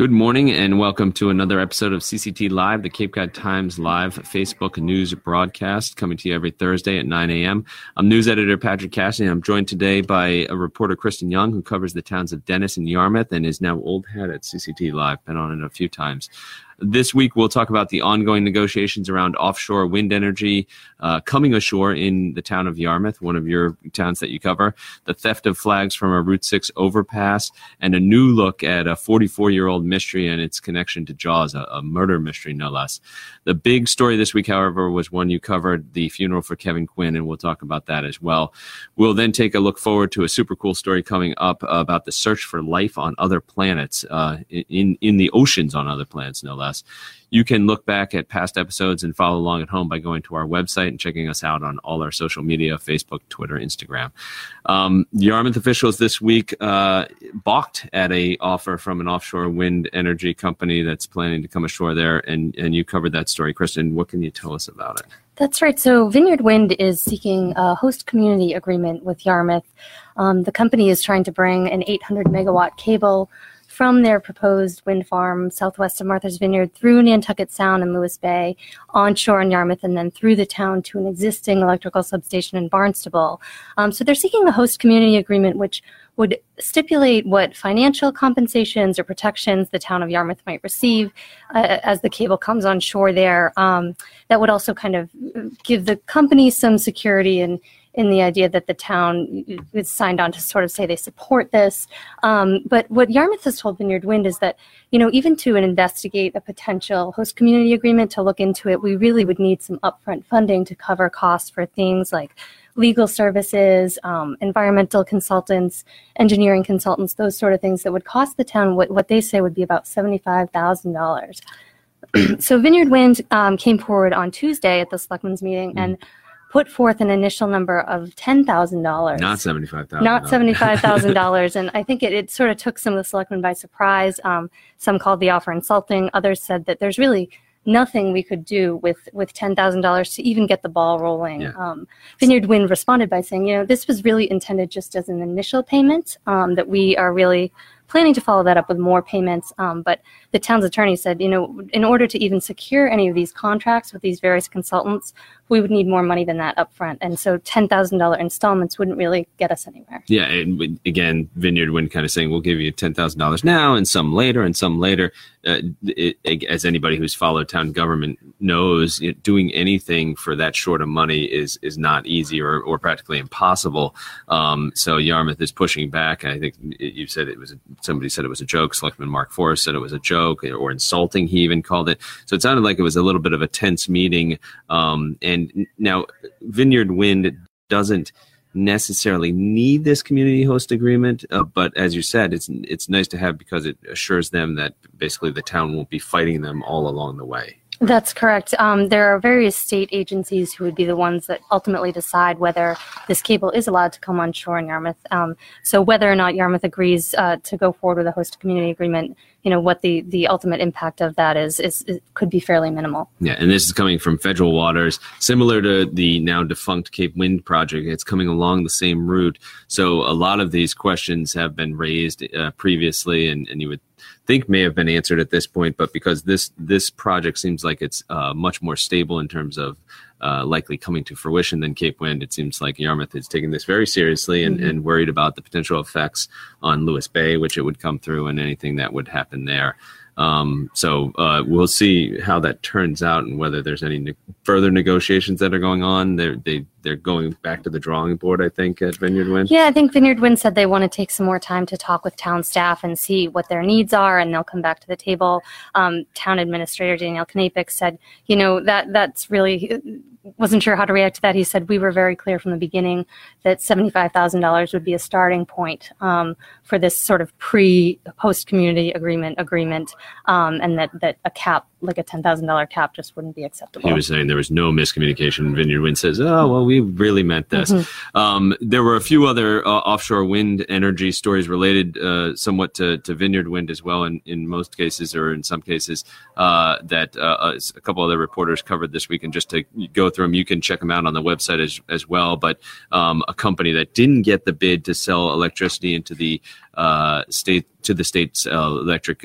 Good morning and welcome to another episode of CCT Live, the Cape Cod Times Live Facebook news broadcast, coming to you every Thursday at 9 a.m. I'm news editor Patrick Cassidy. And I'm joined today by a reporter, Kristen Young, who covers the towns of Dennis and Yarmouth and is now old hat at CCT Live. Been on it a few times. This week, we'll talk about the ongoing negotiations around offshore wind energy uh, coming ashore in the town of Yarmouth, one of your towns that you cover, the theft of flags from a Route 6 overpass, and a new look at a 44 year old mystery and its connection to Jaws, a, a, murder mystery, no less. The big story this week, however, was one you covered the funeral for Kevin Quinn, and we'll talk about that as well. We'll then take a look forward to a super cool story coming up about the search for life on other planets, uh, in, in the oceans on other planets, no less. You can look back at past episodes and follow along at home by going to our website and checking us out on all our social media Facebook, Twitter, Instagram. Um, Yarmouth officials this week uh, balked at a offer from an offshore wind energy company that's planning to come ashore there, and, and you covered that story. Kristen, what can you tell us about it? That's right. So Vineyard Wind is seeking a host community agreement with Yarmouth. Um, the company is trying to bring an 800 megawatt cable from their proposed wind farm southwest of Martha's Vineyard through Nantucket Sound and Lewis Bay, onshore in Yarmouth, and then through the town to an existing electrical substation in Barnstable. Um, so they're seeking a host community agreement, which would stipulate what financial compensations or protections the town of Yarmouth might receive uh, as the cable comes on shore there. Um, that would also kind of give the company some security and in the idea that the town is signed on to sort of say they support this. Um, but what Yarmouth has told Vineyard Wind is that, you know, even to investigate a potential host community agreement to look into it, we really would need some upfront funding to cover costs for things like legal services, um, environmental consultants, engineering consultants, those sort of things that would cost the town what, what they say would be about $75,000. so Vineyard Wind um, came forward on Tuesday at the Selectmen's meeting and put forth an initial number of ten thousand dollars, not seventy five thousand, not seventy five thousand dollars, and I think it, it sort of took some of the selectmen by surprise. Um, some called the offer insulting. Others said that there's really nothing we could do with with ten thousand dollars to even get the ball rolling. Yeah. Um, Vineyard Wind responded by saying, you know, this was really intended just as an initial payment um, that we are really planning to follow that up with more payments. Um, but the town's attorney said, you know, in order to even secure any of these contracts with these various consultants, we would need more money than that upfront. And so $10,000 installments wouldn't really get us anywhere. Yeah. And again, Vineyard Wind kind of saying, we'll give you $10,000 now and some later and some later. Uh, it, it, as anybody who's followed town government knows, doing anything for that short of money is is not easy or, or practically impossible. Um, so Yarmouth is pushing back. And I think you said it was a, somebody said it was a joke. Selectman Mark Forrest said it was a joke or insulting. He even called it. So it sounded like it was a little bit of a tense meeting. Um, and now Vineyard Wind doesn't necessarily need this community host agreement, uh, but as you said, it's it's nice to have because it assures them that basically the town won't be fighting them all along the way. That's correct. Um, there are various state agencies who would be the ones that ultimately decide whether this cable is allowed to come on shore in Yarmouth. Um, so whether or not Yarmouth agrees uh, to go forward with a host community agreement you know what the the ultimate impact of that is is could be fairly minimal. Yeah, and this is coming from federal waters, similar to the now defunct Cape Wind project. It's coming along the same route. So a lot of these questions have been raised uh, previously, and, and you would think may have been answered at this point, but because this this project seems like it's uh, much more stable in terms of uh, likely coming to fruition than Cape Wind. It seems like Yarmouth is taking this very seriously and, mm-hmm. and worried about the potential effects on Lewis Bay, which it would come through, and anything that would happen there. Um, so uh, we'll see how that turns out and whether there's any further negotiations that are going on. They're they they're going back to the drawing board, I think, at Vineyard Wind. Yeah, I think Vineyard Wind said they want to take some more time to talk with town staff and see what their needs are, and they'll come back to the table. Um, town administrator Daniel Knapik said, you know, that that's really wasn't sure how to react to that. He said we were very clear from the beginning that seventy-five thousand dollars would be a starting point um, for this sort of pre-post community agreement agreement, um, and that that a cap like a ten thousand dollar cap just wouldn't be acceptable. He was saying there was no miscommunication. Vineyard Wind says, "Oh well, we really meant this." Mm-hmm. Um, there were a few other uh, offshore wind energy stories related uh, somewhat to, to Vineyard Wind as well. In in most cases, or in some cases, uh, that uh, a couple other reporters covered this week. And just to go through them, you can check them out on the website as as well. But um, a company that didn't get the bid to sell electricity into the uh, state to the state's uh, electric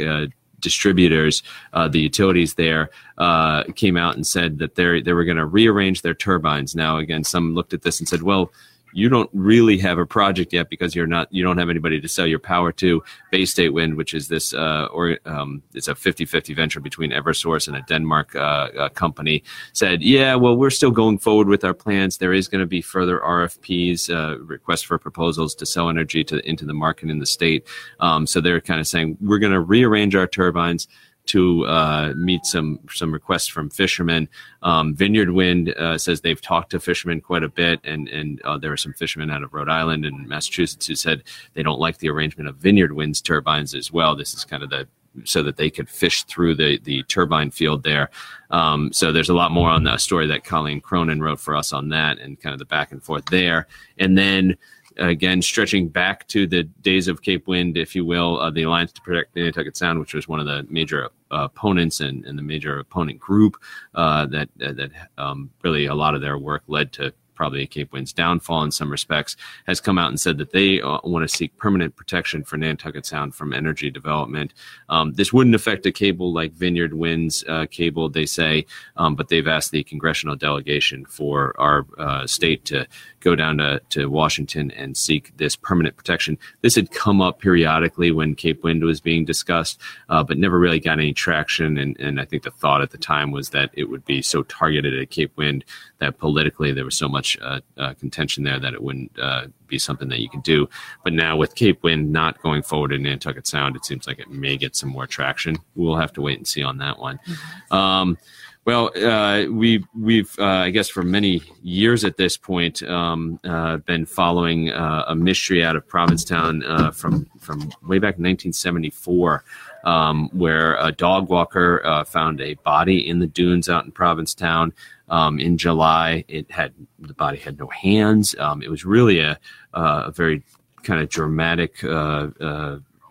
distributors, uh, the utilities there, uh, came out and said that they they were going to rearrange their turbines. Now, again, some looked at this and said, well you don't really have a project yet because you're not you don't have anybody to sell your power to. Bay State Wind, which is this uh, or um, it's a 50-50 venture between Eversource and a Denmark uh, uh, company, said, "Yeah, well, we're still going forward with our plans. There is going to be further RFPs, uh, requests for proposals to sell energy to into the market in the state. Um, so they're kind of saying we're going to rearrange our turbines." To uh, meet some some requests from fishermen. Um, Vineyard Wind uh, says they've talked to fishermen quite a bit, and and uh, there are some fishermen out of Rhode Island and Massachusetts who said they don't like the arrangement of Vineyard Wind's turbines as well. This is kind of the so that they could fish through the the turbine field there. Um, so there's a lot more on the story that Colleen Cronin wrote for us on that, and kind of the back and forth there, and then again, stretching back to the days of Cape Wind, if you will, uh, the Alliance to Protect the Nantucket Sound, which was one of the major uh, opponents and, and, the major opponent group uh, that that um, really a lot of their work led to probably Cape Wind's downfall in some respects, has come out and said that they uh, want to seek permanent protection for Nantucket Sound from energy development. Um, this wouldn't affect a cable like Vineyard Wind's uh, cable, they say, um, but they've asked the congressional delegation for our uh, state to go down to, to Washington and seek this permanent protection. This had come up periodically when Cape Wind was being discussed, uh, but never really got any traction. And, and I think the thought at the time was that it would be so targeted at Cape Wind that politically there was so much uh, uh, contention there that it wouldn't uh, be something that you could do. But now with Cape Wind not going forward in Nantucket Sound, it seems like it may get some more traction. We'll have to wait and see on that one. Mm-hmm. Um, well, uh, we, we've, uh, I guess, for many years at this point, um, uh, been following uh, a mystery out of Provincetown uh, from from way back in 1974, um, where a dog walker uh, found a body in the dunes out in Provincetown um, in July. It had the body had no hands. Um, it was really a, a very kind of dramatic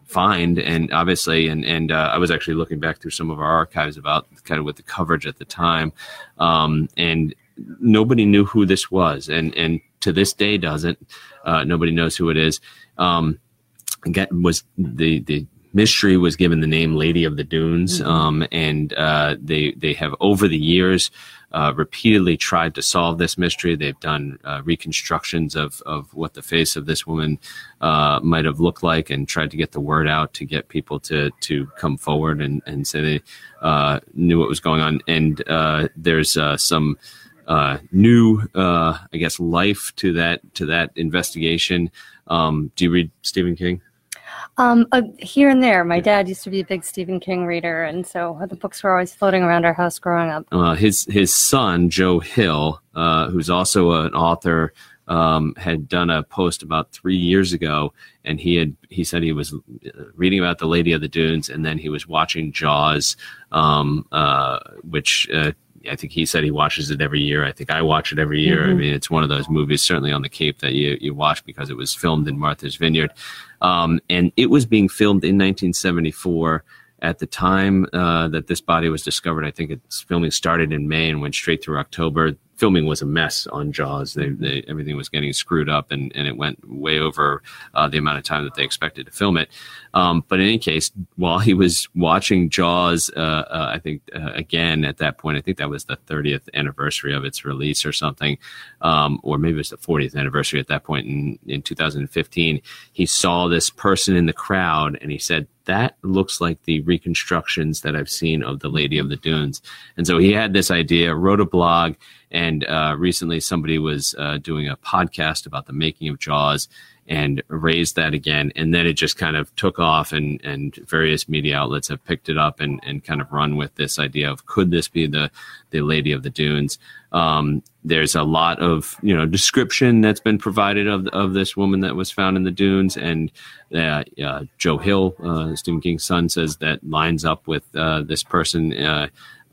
find and obviously and and uh, i was actually looking back through some of our archives about kind of with the coverage at the time um, and nobody knew who this was and and to this day doesn't uh, nobody knows who it is um, get was the the mystery was given the name lady of the dunes mm-hmm. um, and uh, they they have over the years uh, repeatedly tried to solve this mystery. They've done uh, reconstructions of, of what the face of this woman uh, might have looked like and tried to get the word out to get people to, to come forward and, and say they uh, knew what was going on. And uh, there's uh, some new, I guess, life to that to that investigation. Um, do you read Stephen King? Um, uh, here and there. My dad used to be a big Stephen King reader, and so the books were always floating around our house growing up. Uh, his his son Joe Hill, uh, who's also an author, um, had done a post about three years ago, and he had he said he was reading about the Lady of the Dunes, and then he was watching Jaws, um, uh, which uh, I think he said he watches it every year. I think I watch it every year. Mm-hmm. I mean, it's one of those movies, certainly on the Cape, that you, you watch because it was filmed in Martha's Vineyard. Um, and it was being filmed in 1974 at the time uh, that this body was discovered. I think its filming started in May and went straight through October filming was a mess on Jaws. They, they, everything was getting screwed up, and, and it went way over uh, the amount of time that they expected to film it. Um, but in any case, while he was watching Jaws, uh, uh, I think uh, again at that point, I think that was the 30th anniversary of its release or something, um, or maybe it was the 40th anniversary at that point in, in 2015. He saw this person in the crowd, and he said, that looks like the reconstructions that I've seen of the Lady of the Dunes. And so he had this idea, wrote a blog, and uh, recently somebody was uh, doing a podcast about the making of Jaws and raised that again. And then it just kind of took off, and, and various media outlets have picked it up and, and kind of run with this idea of could this be the, the Lady of the Dunes? Um, there's a lot of you know description that's been provided of of this woman that was found in the dunes, and uh, uh, Joe Hill, uh, Stephen King's son, says that lines up with uh, this person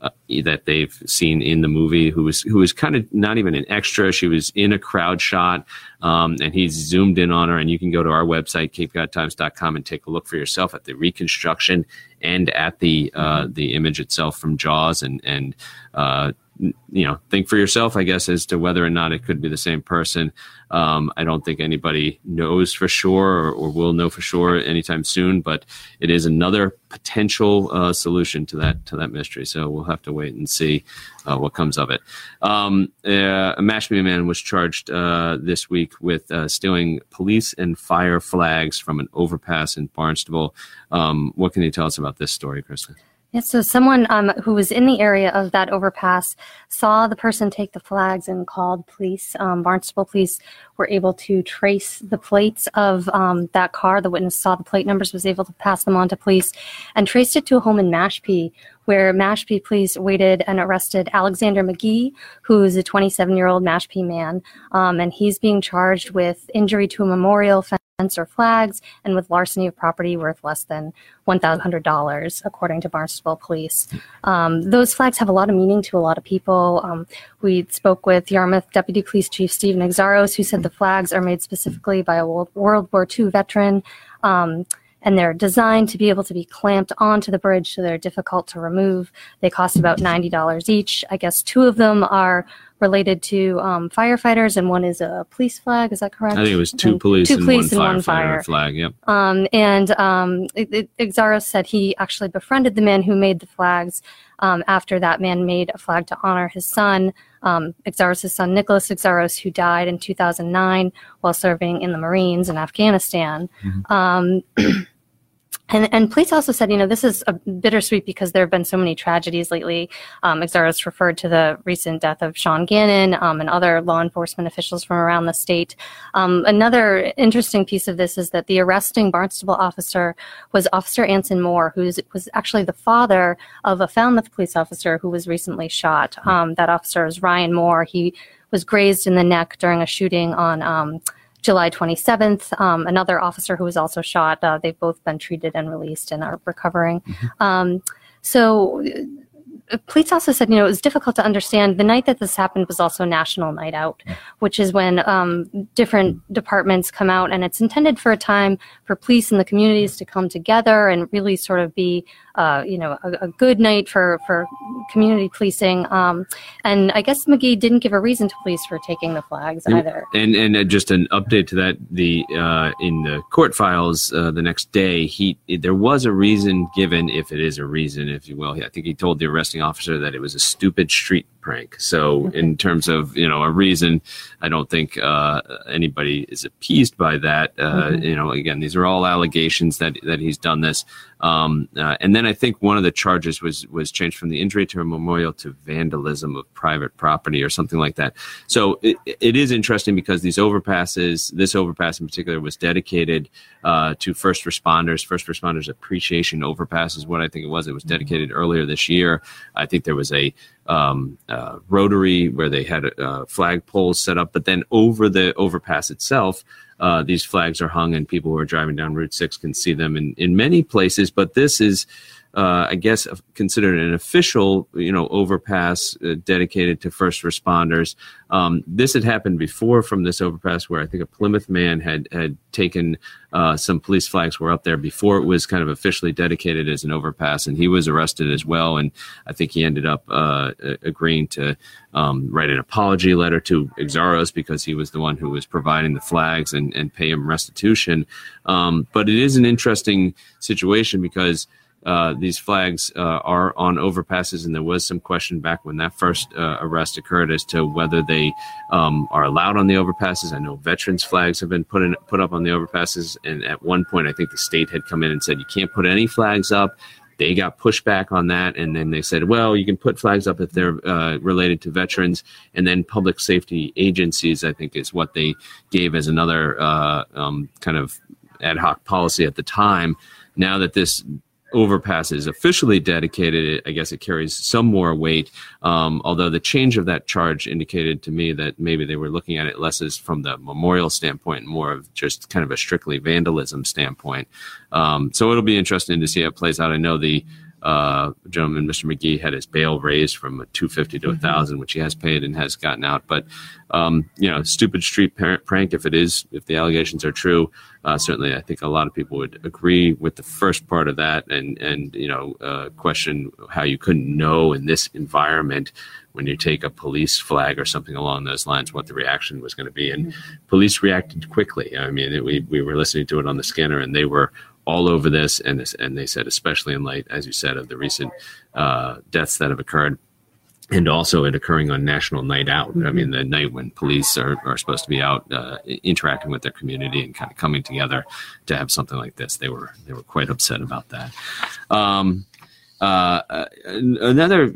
uh, that they've seen in the movie who was who was kind of not even an extra. She was in a crowd shot, um, and he's zoomed in on her. And you can go to our website capecodtimes.com and take a look for yourself at the reconstruction and at the uh, the image itself from Jaws and and uh, you know think for yourself i guess as to whether or not it could be the same person. Um, i don't think anybody knows for sure or, or, will know for sure anytime soon but it is another potential uh, solution to that to that mystery. So we'll have to wait and see uh, what comes of it. Um, uh, a mashpee man was charged uh, this week with uh, stealing police and fire flags from an overpass in barnstable. Um, what can you tell us about this story kristen yeah, so someone um, who was in the area of that overpass saw the person take the flags and called police. Um, Barnstable police were able to trace the plates of um, that car. The witness saw the plate numbers, was able to pass them on to police, and traced it to a home in Mashpee, where Mashpee police waited and arrested Alexander McGee, who is a 27 year old Mashpee man. Um, and he's being charged with injury to a memorial fence or flags and with larceny of property worth less than $1,100, according to Barnstable Police. Um, those flags have a lot of meaning to a lot of people. Um, we spoke with Yarmouth Deputy Police Chief Steven Xiarhos, who said the flags are made specifically by a World, World War II veteran. Um, and they're designed to be able to be clamped onto the bridge so they're difficult to remove. They cost about $90 each. I guess two of them are related to um, firefighters, and one is a police flag. Is that correct? I think it was two and police, two and, police one and one fire. flag. Yep. Um, and um, said he actually befriended the man who made the flags. Um, after that man made a flag to honor his son, um, Xiarhos' son Nicholas Xiarhos, who died in 2009 while serving in the Marines in Afghanistan. Mm-hmm. Um, And, and police also said, you know, this is a bittersweet because there have been so many tragedies lately. Um, Xiarhos referred to the recent death of Sean Gannon um, and other law enforcement officials from around the state. Um, another interesting piece of this is that the arresting Barnstable officer was Officer Anson Moore, who was actually the father of a Falmouth police officer who was recently shot. Um, that officer is Ryan Moore. He was grazed in the neck during a shooting on um, July 27th. Um, another officer who was also shot. Uh, they've both been treated and released and are recovering. Mm-hmm. Um, so police also said, you know, it was difficult to understand. The night that this happened was also National Night Out, which is when um, different departments come out, and it's intended for a time for police and the communities to come together and really sort of be, uh, you know, a, a, good night for for community policing. Um, and I guess McGee didn't give a reason to police for taking the flags either. And and uh, just an update to that: the uh, in the court files uh, the next day, he there was a reason given, if it is a reason, if you will. I think he told the officer that it was a stupid street prank. So, in terms of you know a reason, I don't think uh, anybody is appeased by that. Uh, mm-hmm. You know, again, these are all allegations that that he's done this. Um, uh, and then I think one of the charges was was changed from the injury to a memorial to vandalism of private property or something like that. So it, it is interesting because these overpasses, this overpass in particular, was dedicated uh, to first responders. First responders appreciation overpass is what I think it was. It was dedicated earlier this year. I think there was a um, uh, rotary where they had uh, flag poles set up, but then over the overpass itself, uh, these flags are hung, and people who are driving down Route Six can see them in in many places. But this is uh, I guess, considered an official, you know, overpass uh, dedicated to first responders. Um, this had happened before from this overpass, where I think a Plymouth man had had taken uh, some police flags were up there before it was kind of officially dedicated as an overpass, and he was arrested as well. And I think he ended up uh, agreeing to um, write an apology letter to Xiarhos because he was the one who was providing the flags and, and pay him restitution. Um, but it is an interesting situation because uh, these flags uh, are on overpasses, and there was some question back when that first uh, arrest occurred as to whether they um, are allowed on the overpasses. I know veterans' flags have been put in, put up on the overpasses, and at one point, I think the state had come in and said you can't put any flags up. They got pushback on that, and then they said, "Well, you can put flags up if they're uh, related to veterans." And then public safety agencies, I think, is what they gave as another uh, um, kind of ad hoc policy at the time. Now that this overpass is officially dedicated, I guess it carries some more weight. Um, although the change of that charge indicated to me that maybe they were looking at it less as from the memorial standpoint, more of just kind of a strictly vandalism standpoint. Um, so it'll be interesting to see how it plays out. I know the uh, gentleman, Mr. McGee, had his bail raised from a 250 to a 1000 which he has paid and has gotten out. But, um, you know, stupid street prank, if it is, if the allegations are true, uh, certainly I think a lot of people would agree with the first part of that and, and you know, uh, question how you couldn't know in this environment when you take a police flag or something along those lines what the reaction was going to be. And mm-hmm. police reacted quickly. I mean, it, we, we were listening to it on the scanner and they were all over this, and this, and they said, especially in light, as you said, of the recent uh, deaths that have occurred, and also it occurring on National Night Out. Mm-hmm. I mean, the night when police are, are supposed to be out uh, interacting with their community and kind of coming together to have something like this. They were they were quite upset about that. Um, uh, uh another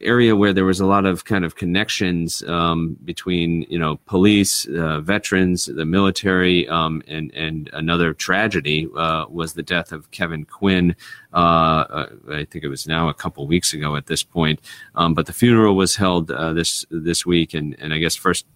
area where there was a lot of kind of connections um, between you know police, uh, veterans, the military, um, and and another tragedy uh, was the death of Kevin Quinn, I think it was now a couple weeks ago at this point. Um, but the funeral was held uh, this this week, and, and I guess first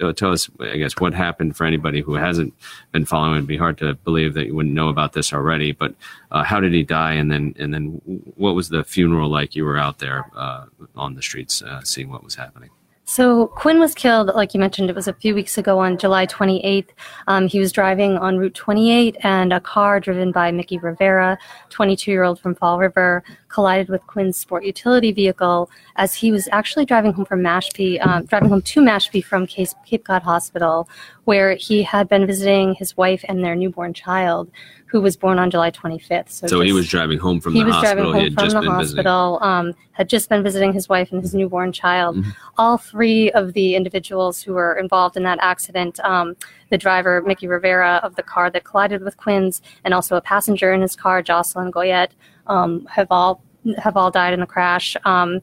uh, tell us, I guess, what happened for anybody who hasn't been following. It'd be hard to believe that you wouldn't know about this already. But uh, how did he die, and then and then what was the funeral like? You were out there uh, on the streets seeing what was happening. So Quinn was killed, like you mentioned, it was a few weeks ago on July 28th. Um, he was driving on Route 28, and a car driven by Mickey Rivera, 22-year-old from Fall River, collided with Quinn's sport utility vehicle as he was actually driving home from Mashpee, um, driving home to Mashpee from Cape Cod Hospital, where he had been visiting his wife and their newborn child who was born on July 25th. So, so just, he was driving home from the hospital. He was driving home from the hospital. Um, had just been visiting his wife and his newborn child. Mm-hmm. All three of the individuals who were involved in that accident. Um, the driver, Mickey Rivera, of the car that collided with Quinn's, and also a passenger in his car, Jocelyn Goyette, um, have all have all died in the crash. Um,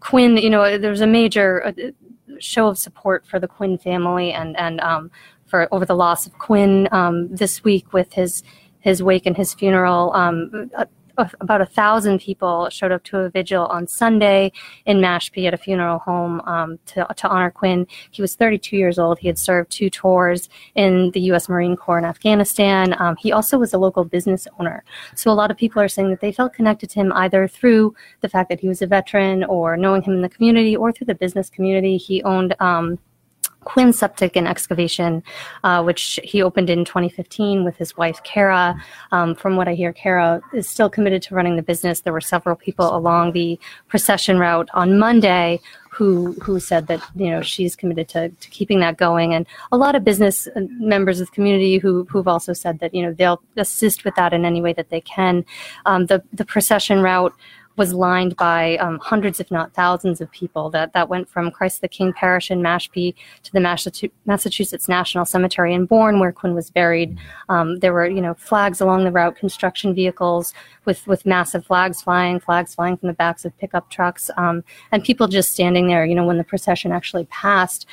Quinn, you know, there's a major uh, show of support for the Quinn family and and um, for over the loss of Quinn um, this week with his his wake and his funeral. Um, about a thousand people showed up to a vigil on Sunday in Mashpee at a funeral home um, to, to honor Quinn. He was 32 years old. He had served two tours in the U.S. Marine Corps in Afghanistan. Um, he also was a local business owner. So a lot of people are saying that they felt connected to him either through the fact that he was a veteran or knowing him in the community or through the business community. He owned um, Quinn Septic and Excavation, uh, which he opened in 2015 with his wife, Kara. Um, from what I hear, Kara is still committed to running the business. There were several people along the procession route on Monday who who said that you know she's committed to, to keeping that going, and a lot of business uh, members of the community who who've also said that you know they'll assist with that in any way that they can. Um, the the procession route was lined by um, hundreds, if not thousands, of people that, that went from Christ the King Parish in Mashpee to the Massachusetts National Cemetery in Bourne, where Quinn was buried. Um, there were, you know, flags along the route, construction vehicles with, with massive flags flying, flags flying from the backs of pickup trucks, um, and people just standing there. You know, when the procession actually passed,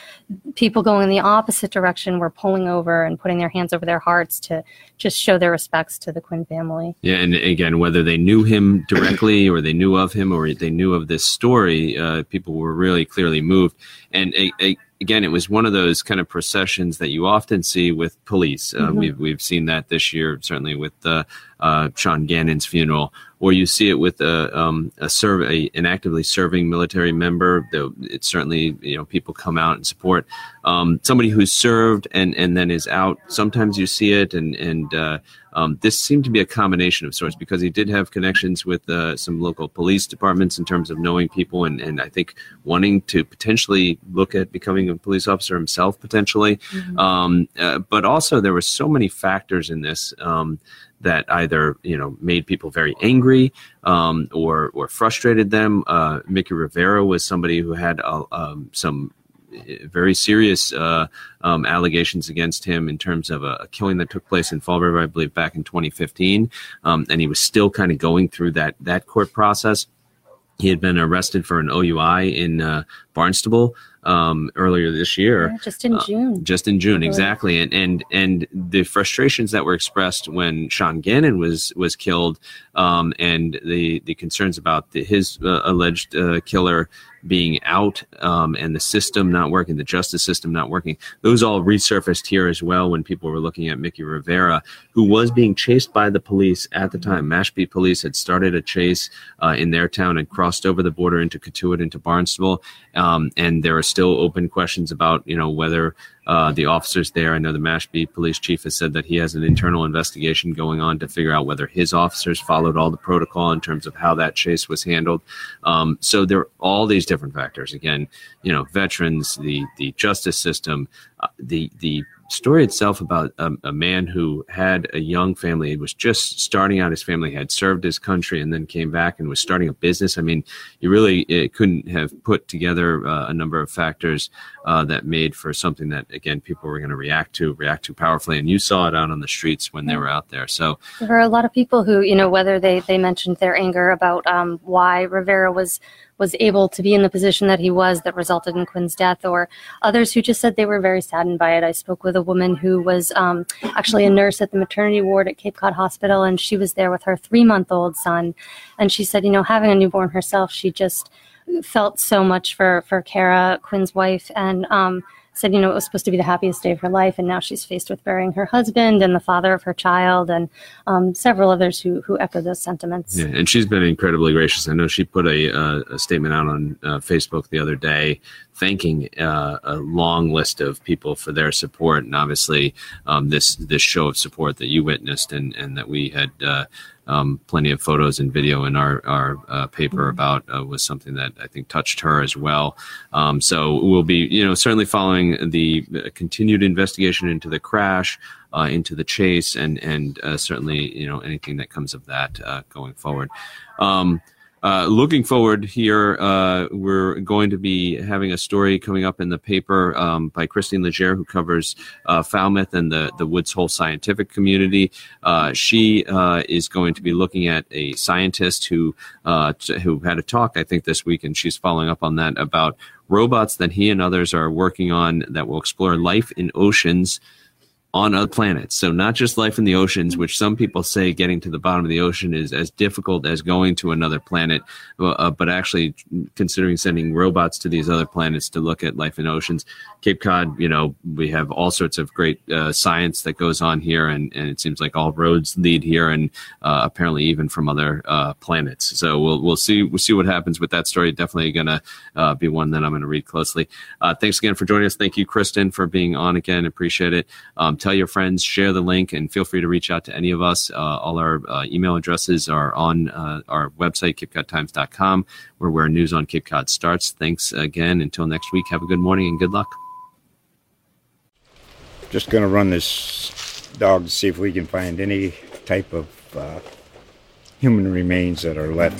people going in the opposite direction were pulling over and putting their hands over their hearts to just show their respects to the Quinn family. Yeah, and again, whether they knew him directly or they knew of him or they knew of this story, uh, people were really clearly moved. And a, a, again, it was one of those kind of processions that you often see with police. Uh, mm-hmm. We've we've seen that this year, certainly with uh, uh, Sean Gannon's funeral, or you see it with a um, a survey, an actively serving military member. It's certainly you know people come out and support um, somebody who's served and and then is out. Sometimes you see it, and and uh, Um, this seemed to be a combination of sorts because he did have connections with uh, some local police departments in terms of knowing people and, and I think wanting to potentially look at becoming a police officer himself potentially. Mm-hmm. Um, uh, but also there were so many factors in this um, that either you know made people very angry um, or or frustrated them. Uh, Mickey Rivera was somebody who had uh, um, some very serious uh, um, allegations against him in terms of a, a, killing that took place in Fall River, I believe, back in 2015, um, and he was still kind of going through that that court process. He had been arrested for an OUI in uh, Barnstable um, earlier this year. Yeah, just in June. Uh, just in June, exactly. And and and the frustrations that were expressed when Sean Gannon was was killed, um, and the the concerns about the, his uh, alleged uh, killer being out um, and the system not working, the justice system not working. Those all resurfaced here as well when people were looking at Mickey Rivera, who was being chased by the police at the time. Mashpee police had started a chase uh, in their town and crossed over the border into Cotuit, into Barnstable, um, and there are still open questions about you know whether uh, the officers there. I know the Mashpee police chief has said that he has an internal investigation going on to figure out whether his officers followed all the protocol in terms of how that chase was handled. Um, so there are all these different factors. Again, you know, veterans, the the justice system, uh, the the story itself about a, a, man who had a young family, he was just starting out his family, had served his country, and then came back and was starting a business. I mean, you really couldn't have put together uh, a number of factors uh, that made for something that, again, people were going to react to, react to powerfully. And you saw it out on the streets when they were out there. So there were a lot of people who, you know, whether they, they mentioned their anger about um, why Rivera was was able to be in the position that he was that resulted in Quinn's death, or others who just said they were very saddened by it. I spoke with a woman who was um, actually a nurse at the maternity ward at Cape Cod Hospital, and she was there with her three month old son. And she said, you know, having a newborn herself, she just felt so much for, for Kara, Quinn's wife, and um, said, you know, it was supposed to be the happiest day of her life, and now she's faced with burying her husband and the father of her child, and um, several others who who echo those sentiments. Yeah, and she's been incredibly gracious. I know she put a, a statement out on uh, Facebook the other day thanking uh, a long list of people for their support, and obviously um, this this show of support that you witnessed and and that we had uh, um, plenty of photos and video in our our uh, paper mm-hmm. about uh, was something that I think touched her as well. Um, so we'll be you know certainly following the continued investigation into the crash. Uh, into the chase and and uh, certainly you know anything that comes of that uh, going forward. Um, uh, looking forward here, uh, we're going to be having a story coming up in the paper um, by Christine Legere, who covers uh, Falmouth and the, the Woods Hole scientific community. Uh, she uh, is going to be looking at a scientist who t- who had a talk, I think, this week, and she's following up on that about robots that he and others are working on that will explore life in oceans on other planets. So not just life in the oceans, which some people say getting to the bottom of the ocean is as difficult as going to another planet, uh, but actually considering sending robots to these other planets to look at life in oceans. Cape Cod, you know, we have all sorts of great uh, science that goes on here, and, and it seems like all roads lead here, and uh, apparently even from other uh, planets. So we'll we'll see we'll see what happens with that story. Definitely going to uh, be one that I'm going to read closely. Uh, thanks again for joining us. Thank you, Kristen, for being on again. Appreciate it. Um, tell your friends, share the link, and feel free to reach out to any of us. Uh, all our uh, email addresses are on uh, our website, capecodtimes.com, where where news on Cape starts. Thanks again. Until next week, have a good morning and good luck. Just going to run this dog to see if we can find any type of uh, human remains that are left